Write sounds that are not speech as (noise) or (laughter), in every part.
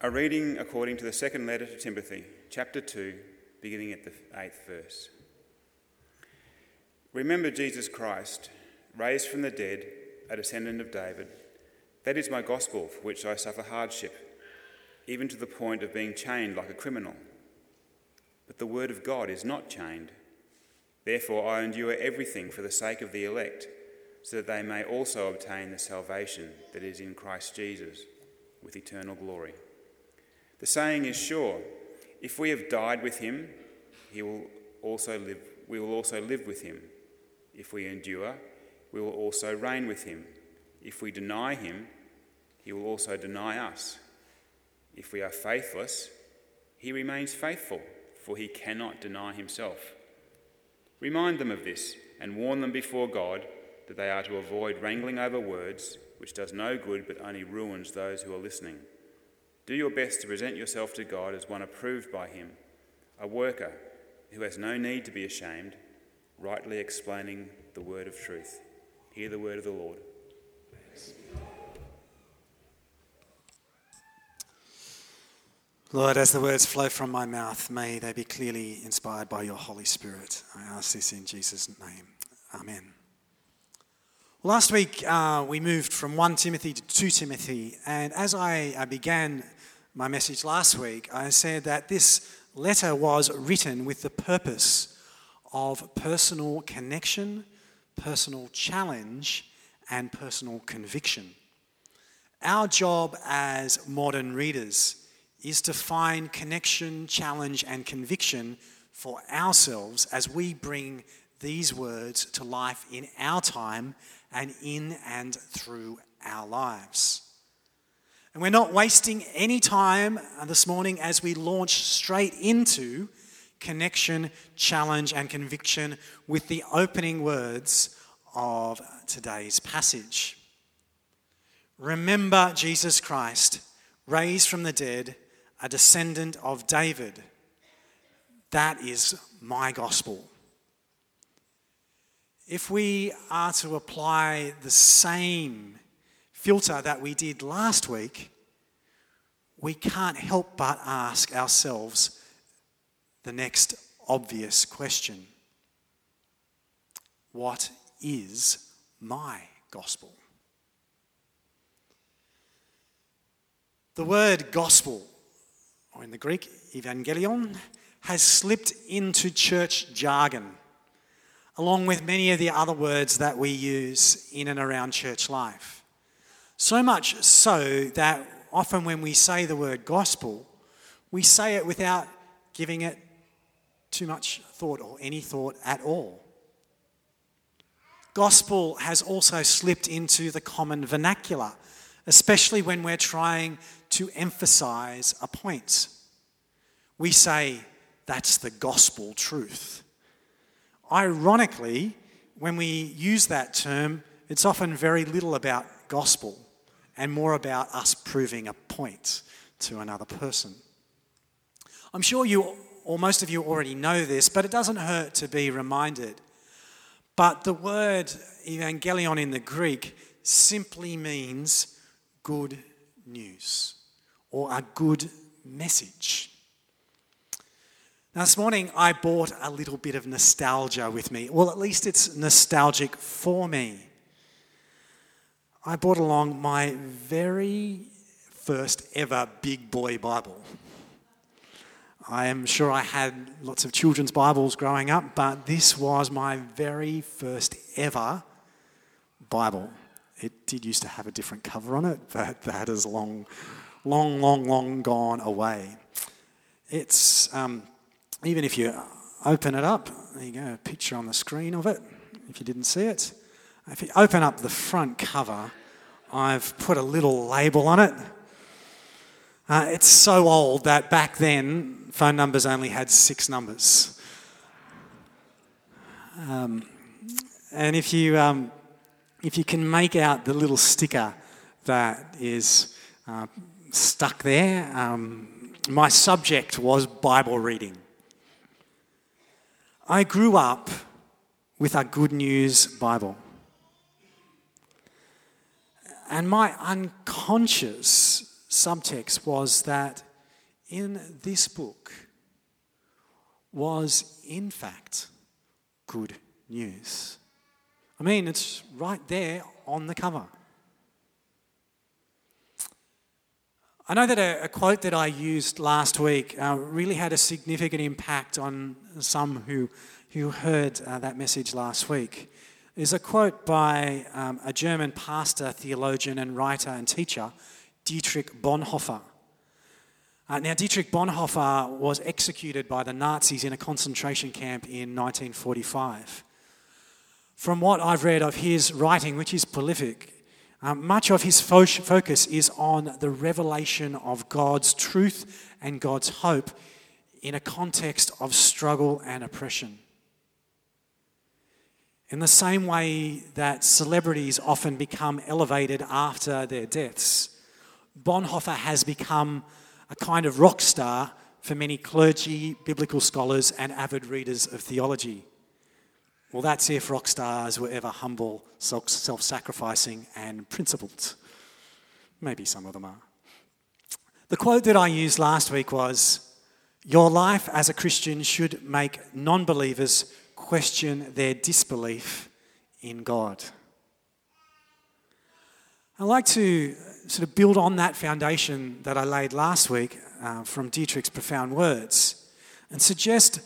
A reading according to the second letter to Timothy, chapter 2, beginning at the eighth verse. Remember Jesus Christ, raised from the dead, a descendant of David. That is my gospel, for which I suffer hardship, even to the point of being chained like a criminal. But the word of God is not chained. Therefore, I endure everything for the sake of the elect, so that they may also obtain the salvation that is in Christ Jesus with eternal glory. The saying is sure if we have died with him, he will also live, we will also live with him. If we endure, we will also reign with him. If we deny him, he will also deny us. If we are faithless, he remains faithful, for he cannot deny himself. Remind them of this and warn them before God that they are to avoid wrangling over words, which does no good but only ruins those who are listening. Do your best to present yourself to God as one approved by Him, a worker who has no need to be ashamed, rightly explaining the word of truth. Hear the word of the Lord. Lord, as the words flow from my mouth, may they be clearly inspired by your Holy Spirit. I ask this in Jesus' name. Amen. Last week, uh, we moved from 1 Timothy to 2 Timothy, and as I, I began my message last week, I said that this letter was written with the purpose of personal connection, personal challenge, and personal conviction. Our job as modern readers is to find connection, challenge, and conviction for ourselves as we bring these words to life in our time and in and through our lives. And we're not wasting any time this morning as we launch straight into connection, challenge, and conviction with the opening words of today's passage. Remember Jesus Christ, raised from the dead, a descendant of David. That is my gospel. If we are to apply the same filter that we did last week, we can't help but ask ourselves the next obvious question What is my gospel? The word gospel, or in the Greek, evangelion, has slipped into church jargon along with many of the other words that we use in and around church life. So much so that often when we say the word gospel, we say it without giving it too much thought or any thought at all. Gospel has also slipped into the common vernacular, especially when we're trying to emphasize a point. We say, that's the gospel truth. Ironically, when we use that term, it's often very little about gospel and more about us proving a point to another person. I'm sure you, or most of you, already know this, but it doesn't hurt to be reminded. But the word evangelion in the Greek simply means good news or a good message. Now, this morning I bought a little bit of nostalgia with me. Well, at least it's nostalgic for me. I brought along my very first ever big boy Bible. I am sure I had lots of children's Bibles growing up, but this was my very first ever Bible. It did used to have a different cover on it, (laughs) but that is long, long, long, long gone away. It's um, even if you open it up, there you go, a picture on the screen of it, if you didn't see it. If you open up the front cover, I've put a little label on it. Uh, it's so old that back then phone numbers only had six numbers. Um, and if you, um, if you can make out the little sticker that is uh, stuck there, um, my subject was Bible reading. I grew up with a Good News Bible. And my unconscious subtext was that in this book was, in fact, good news. I mean, it's right there on the cover. I know that a, a quote that I used last week uh, really had a significant impact on some who, who heard uh, that message last week. Is a quote by um, a German pastor, theologian, and writer and teacher, Dietrich Bonhoeffer. Uh, now, Dietrich Bonhoeffer was executed by the Nazis in a concentration camp in 1945. From what I've read of his writing, which is prolific, um, much of his fo- focus is on the revelation of God's truth and God's hope in a context of struggle and oppression. In the same way that celebrities often become elevated after their deaths, Bonhoeffer has become a kind of rock star for many clergy, biblical scholars, and avid readers of theology. Well, that's if rock stars were ever humble, self sacrificing, and principled. Maybe some of them are. The quote that I used last week was Your life as a Christian should make non believers question their disbelief in God. I'd like to sort of build on that foundation that I laid last week uh, from Dietrich's profound words and suggest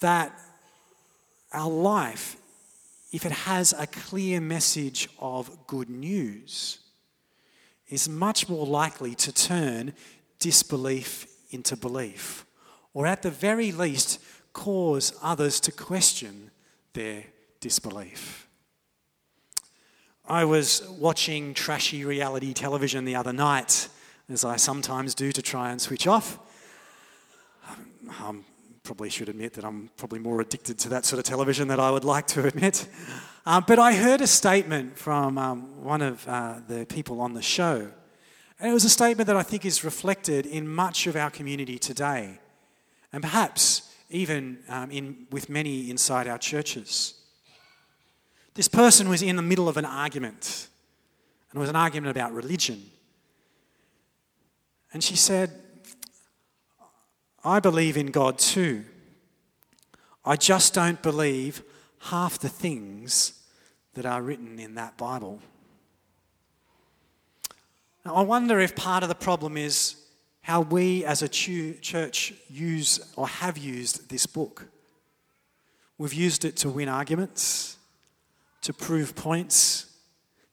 that our life, if it has a clear message of good news, is much more likely to turn disbelief into belief, or at the very least, cause others to question their disbelief. I was watching trashy reality television the other night, as I sometimes do to try and switch off. I probably should admit that I'm probably more addicted to that sort of television than I would like to (laughs) admit. Uh, but I heard a statement from um, one of uh, the people on the show. And it was a statement that I think is reflected in much of our community today, and perhaps even um, in, with many inside our churches. This person was in the middle of an argument, and it was an argument about religion. And she said, I believe in God too. I just don't believe half the things that are written in that Bible. Now, I wonder if part of the problem is how we as a church use or have used this book. We've used it to win arguments to prove points,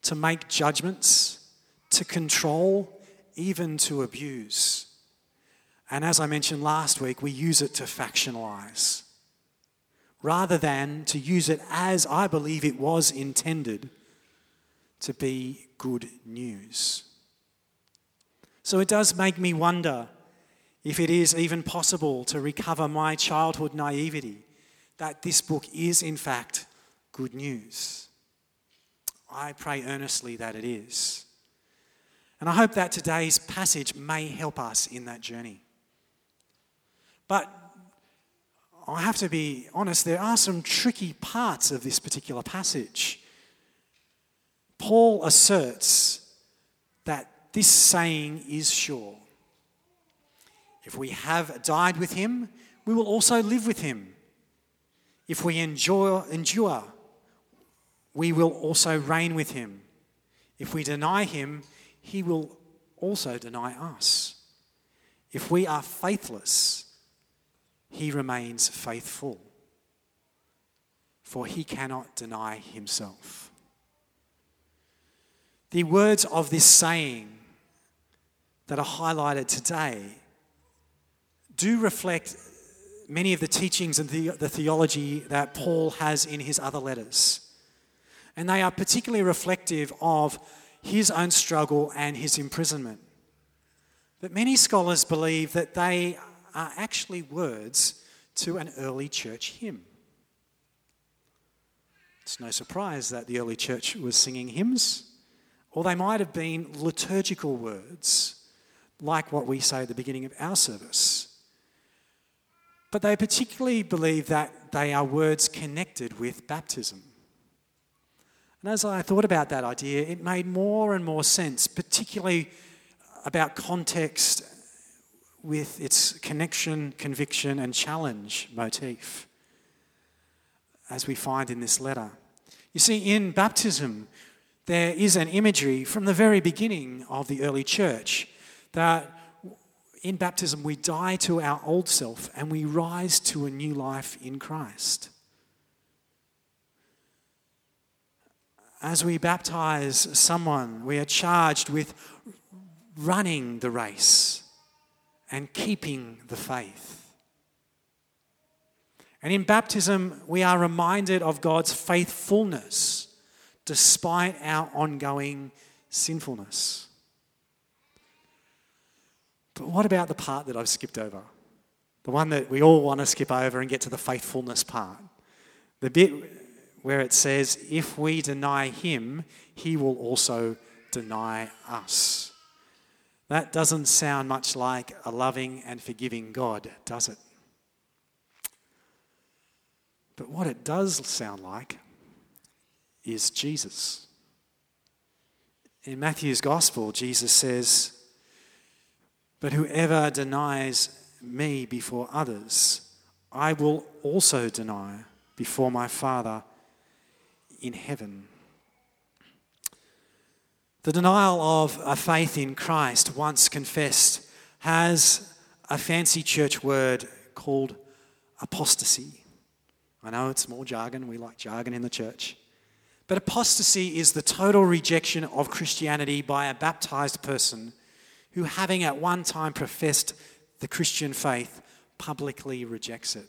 to make judgments, to control, even to abuse. And as I mentioned last week, we use it to factionalize rather than to use it as I believe it was intended to be good news. So it does make me wonder if it is even possible to recover my childhood naivety that this book is, in fact, good news. I pray earnestly that it is. And I hope that today's passage may help us in that journey. But I have to be honest, there are some tricky parts of this particular passage. Paul asserts that this saying is sure. If we have died with him, we will also live with him. If we endure, endure we will also reign with him. If we deny him, he will also deny us. If we are faithless, he remains faithful, for he cannot deny himself. The words of this saying that are highlighted today do reflect many of the teachings and the, the theology that Paul has in his other letters and they are particularly reflective of his own struggle and his imprisonment. But many scholars believe that they are actually words to an early church hymn. It's no surprise that the early church was singing hymns, or they might have been liturgical words, like what we say at the beginning of our service. But they particularly believe that they are words connected with baptism. And as I thought about that idea, it made more and more sense, particularly about context with its connection, conviction, and challenge motif, as we find in this letter. You see, in baptism, there is an imagery from the very beginning of the early church that in baptism we die to our old self and we rise to a new life in Christ. As we baptize someone, we are charged with running the race and keeping the faith. And in baptism, we are reminded of God's faithfulness despite our ongoing sinfulness. But what about the part that I've skipped over? The one that we all want to skip over and get to the faithfulness part. The bit where it says, if we deny him, he will also deny us. That doesn't sound much like a loving and forgiving God, does it? But what it does sound like is Jesus. In Matthew's Gospel, Jesus says, But whoever denies me before others, I will also deny before my Father in heaven. The denial of a faith in Christ, once confessed, has a fancy church word called apostasy. I know it's more jargon, we like jargon in the church. But apostasy is the total rejection of Christianity by a baptized person who, having at one time professed the Christian faith, publicly rejects it.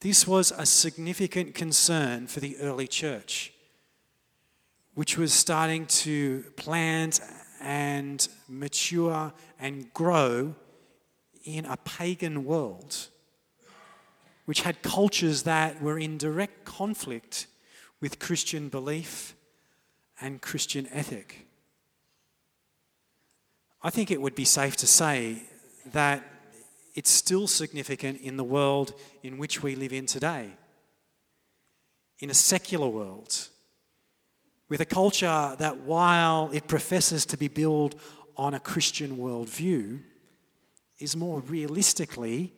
This was a significant concern for the early church which was starting to plant and mature and grow in a pagan world, which had cultures that were in direct conflict with Christian belief and Christian ethic. I think it would be safe to say that it's still significant in the world in which we live in today. In a secular world, with a culture that, while it professes to be built on a Christian worldview, is more realistically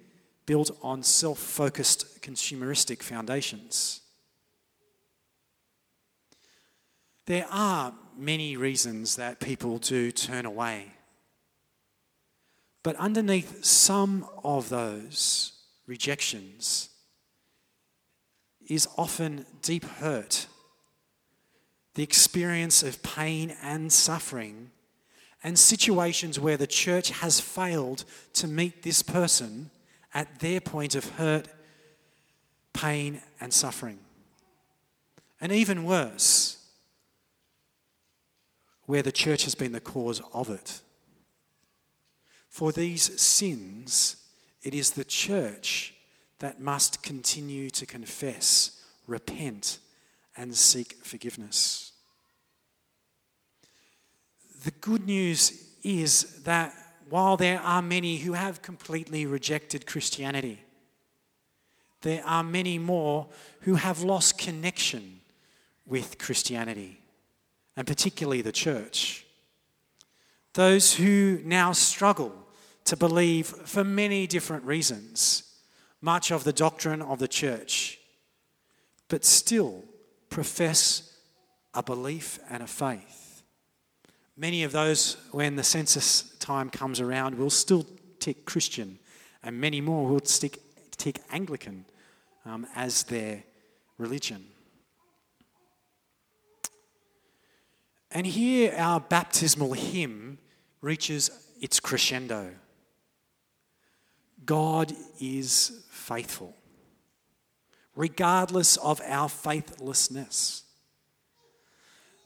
built on self focused consumeristic foundations. There are many reasons that people do turn away. But underneath some of those rejections is often deep hurt the experience of pain and suffering, and situations where the church has failed to meet this person at their point of hurt, pain, and suffering. And even worse, where the church has been the cause of it. For these sins, it is the church that must continue to confess, repent, and seek forgiveness. The good news is that while there are many who have completely rejected Christianity, there are many more who have lost connection with Christianity, and particularly the church. Those who now struggle to believe for many different reasons much of the doctrine of the church, but still profess a belief and a faith. Many of those, when the census time comes around, will still tick Christian, and many more will stick, tick Anglican um, as their religion. And here our baptismal hymn reaches its crescendo God is faithful regardless of our faithlessness.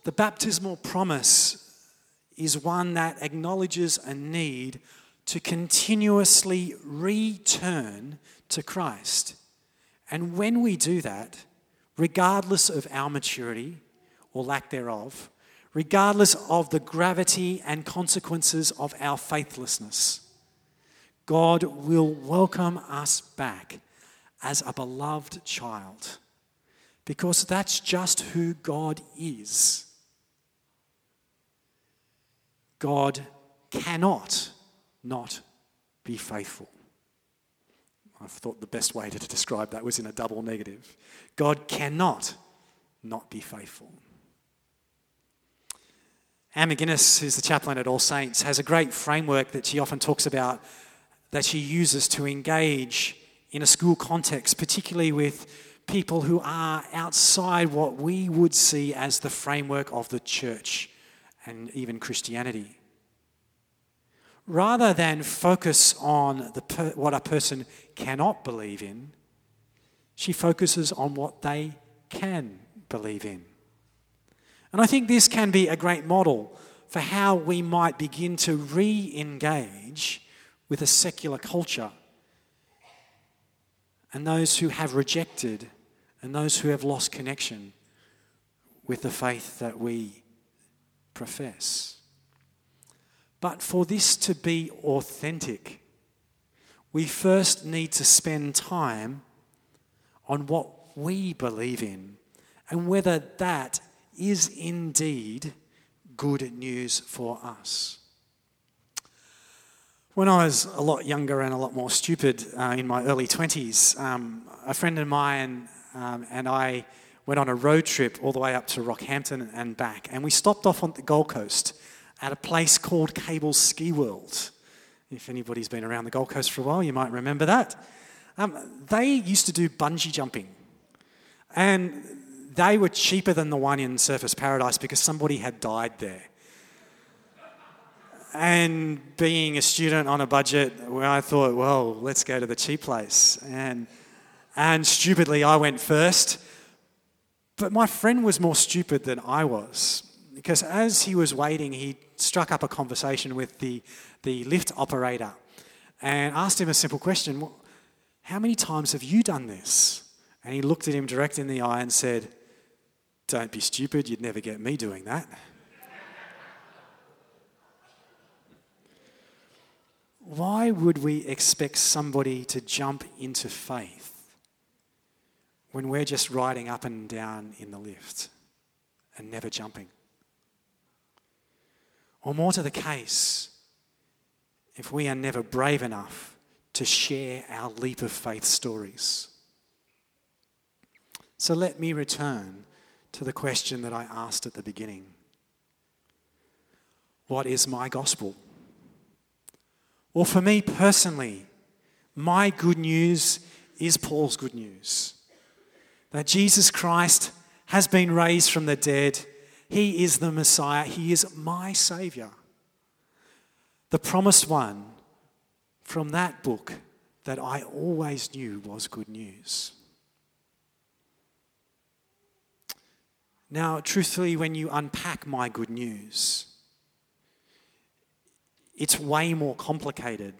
The baptismal promise is one that acknowledges a need to continuously return to Christ. And when we do that, regardless of our maturity or lack thereof, regardless of the gravity and consequences of our faithlessness, God will welcome us back as a beloved child because that's just who God is. God cannot not be faithful. I thought the best way to describe that was in a double negative. God cannot not be faithful. Anne McGuinness, who's the chaplain at All Saints, has a great framework that she often talks about that she uses to engage in a school context, particularly with people who are outside what we would see as the framework of the church and even Christianity. Rather than focus on the per- what a person cannot believe in, she focuses on what they can believe in. And I think this can be a great model for how we might begin to re engage with a secular culture and those who have rejected and those who have lost connection with the faith that we profess. But for this to be authentic, we first need to spend time on what we believe in and whether that is indeed good news for us. When I was a lot younger and a lot more stupid uh, in my early 20s, um, a friend of mine um, and I went on a road trip all the way up to Rockhampton and back. And we stopped off on the Gold Coast at a place called Cable Ski World. If anybody's been around the Gold Coast for a while, you might remember that. Um, they used to do bungee jumping. And they were cheaper than the one in Surfers Paradise because somebody had died there. And being a student on a budget, I thought, well, let's go to the cheap place. And and stupidly, I went first. But my friend was more stupid than I was because as he was waiting, he struck up a conversation with the, the lift operator and asked him a simple question How many times have you done this? And he looked at him direct in the eye and said, Don't be stupid, you'd never get me doing that. Why would we expect somebody to jump into faith when we're just riding up and down in the lift and never jumping. Or more to the case, if we are never brave enough to share our leap of faith stories. So let me return to the question that I asked at the beginning What is my gospel? Well, for me personally, my good news is Paul's good news that Jesus Christ has been raised from the dead. He is the Messiah. He is my Savior. The promised one from that book that I always knew was good news. Now, truthfully, when you unpack my good news, it's way more complicated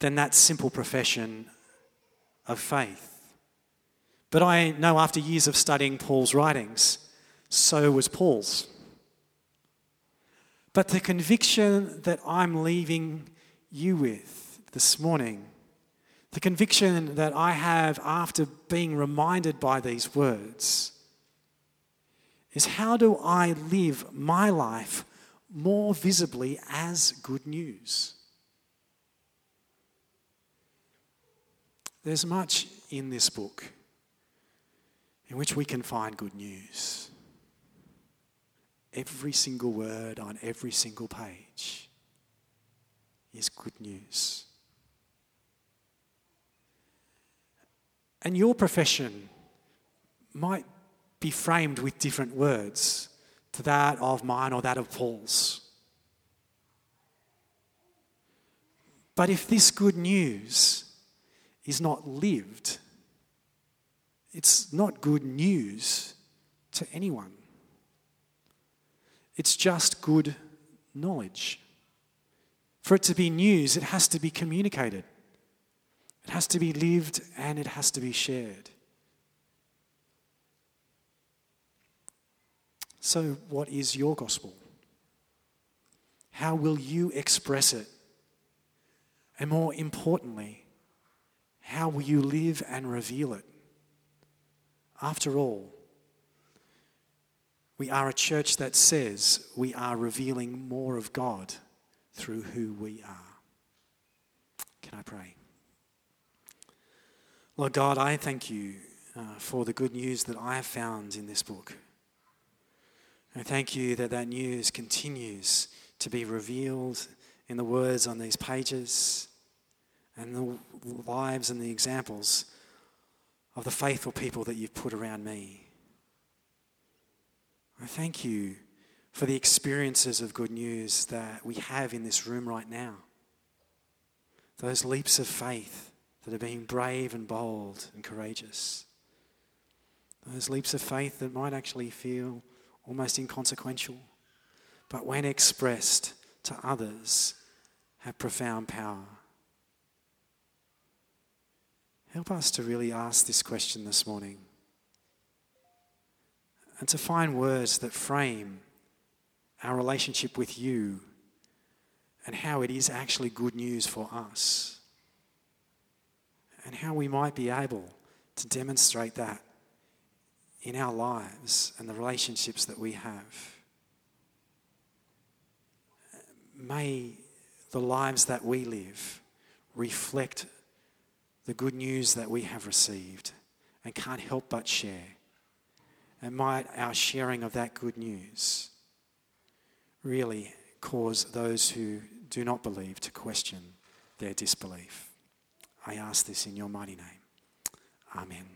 than that simple profession of faith. But I know after years of studying Paul's writings, so was Paul's. But the conviction that I'm leaving you with this morning, the conviction that I have after being reminded by these words, is how do I live my life more visibly as good news? There's much in this book in which we can find good news. Every single word on every single page is good news. And your profession might be framed with different words to that of mine or that of Paul's. But if this good news is not lived, it's not good news to anyone. It's just good knowledge. For it to be news, it has to be communicated, it has to be lived, and it has to be shared. So, what is your gospel? How will you express it? And more importantly, how will you live and reveal it? After all, We are a church that says we are revealing more of God through who we are. Can I pray? Lord God, I thank you uh, for the good news that I have found in this book. I thank you that that news continues to be revealed in the words on these pages and the lives and the examples of the faithful people that you've put around me. I thank you for the experiences of good news that we have in this room right now. Those leaps of faith that are being brave and bold and courageous. Those leaps of faith that might actually feel almost inconsequential, but when expressed to others, have profound power. Help us to really ask this question this morning and to find words that frame our relationship with you and how it is actually good news for us, and how we might be able to demonstrate that in our lives and the relationships that we have. May the lives that we live reflect the good news that we have received and can't help but share. And might our sharing of that good news really cause those who do not believe to question their disbelief. I ask this in your mighty name. Amen.